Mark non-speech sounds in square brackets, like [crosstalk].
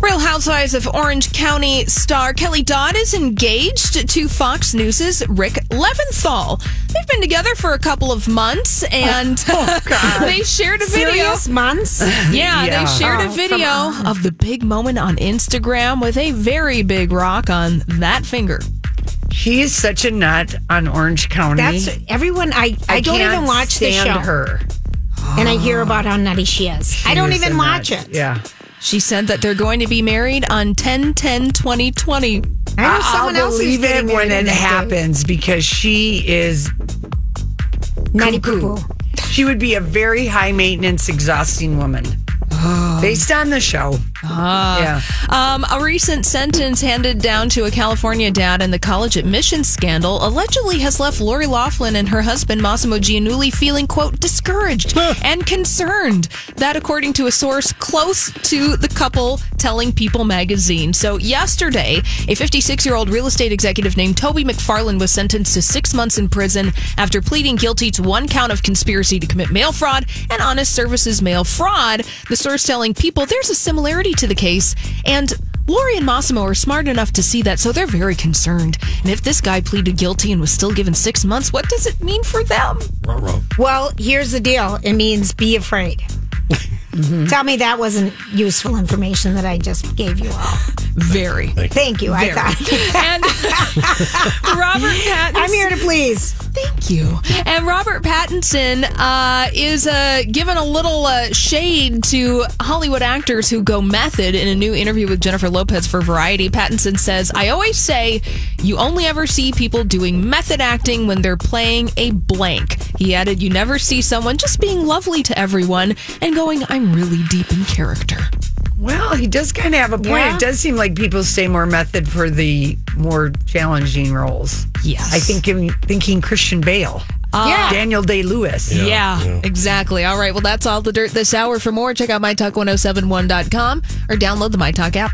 Real Housewives of Orange County star Kelly Dodd is engaged to Fox News' Rick Leventhal. They've been together for a couple of months and [laughs] oh, they shared a video. Serious months? Yeah, Yeah. they shared a Oh, video of the big moment on Instagram with a very big rock on that finger. She's such a nut on Orange County. That's everyone. I, I, don't can't even watch the stand show. her. And I hear about how nutty she is. I don't is even a watch nut. it. Yeah. She said that they're going to be married on 10 10 2020. I know I'll someone else is believe it when it on day. happens because she is Nutty cuckoo. poo poo. She would be a very high maintenance, exhausting woman. Based on the show. yeah. Um, a recent sentence handed down to a California dad in the college admissions scandal allegedly has left Lori Laughlin and her husband Massimo Giannulli feeling, quote, discouraged and concerned. That, according to a source close to the couple telling People magazine. So, yesterday, a 56 year old real estate executive named Toby MacFarlane was sentenced to six months in prison after pleading guilty to one count of conspiracy to commit mail fraud and honest services mail fraud. The source telling People there's a similarity to the case, and Lori and Massimo are smart enough to see that, so they're very concerned. And if this guy pleaded guilty and was still given six months, what does it mean for them? Well, here's the deal. It means be afraid. [laughs] Tell me that wasn't useful information that I just gave you all. Very. Thank you. I Very. thought. And [laughs] Robert Pattinson. I'm here to please. Thank you. And Robert Pattinson uh, is uh, given a little uh, shade to Hollywood actors who go method in a new interview with Jennifer Lopez for Variety. Pattinson says, I always say you only ever see people doing method acting when they're playing a blank. He added, You never see someone just being lovely to everyone and going, I'm really deep in character. Well, he does kind of have a point. Yeah. It does seem like people stay more method for the more challenging roles. Yes. I think in thinking Christian Bale, ah. yeah. Daniel Day Lewis. Yeah, exactly. All right. Well, that's all the dirt this hour. For more, check out mytalk1071.com or download the MyTalk app.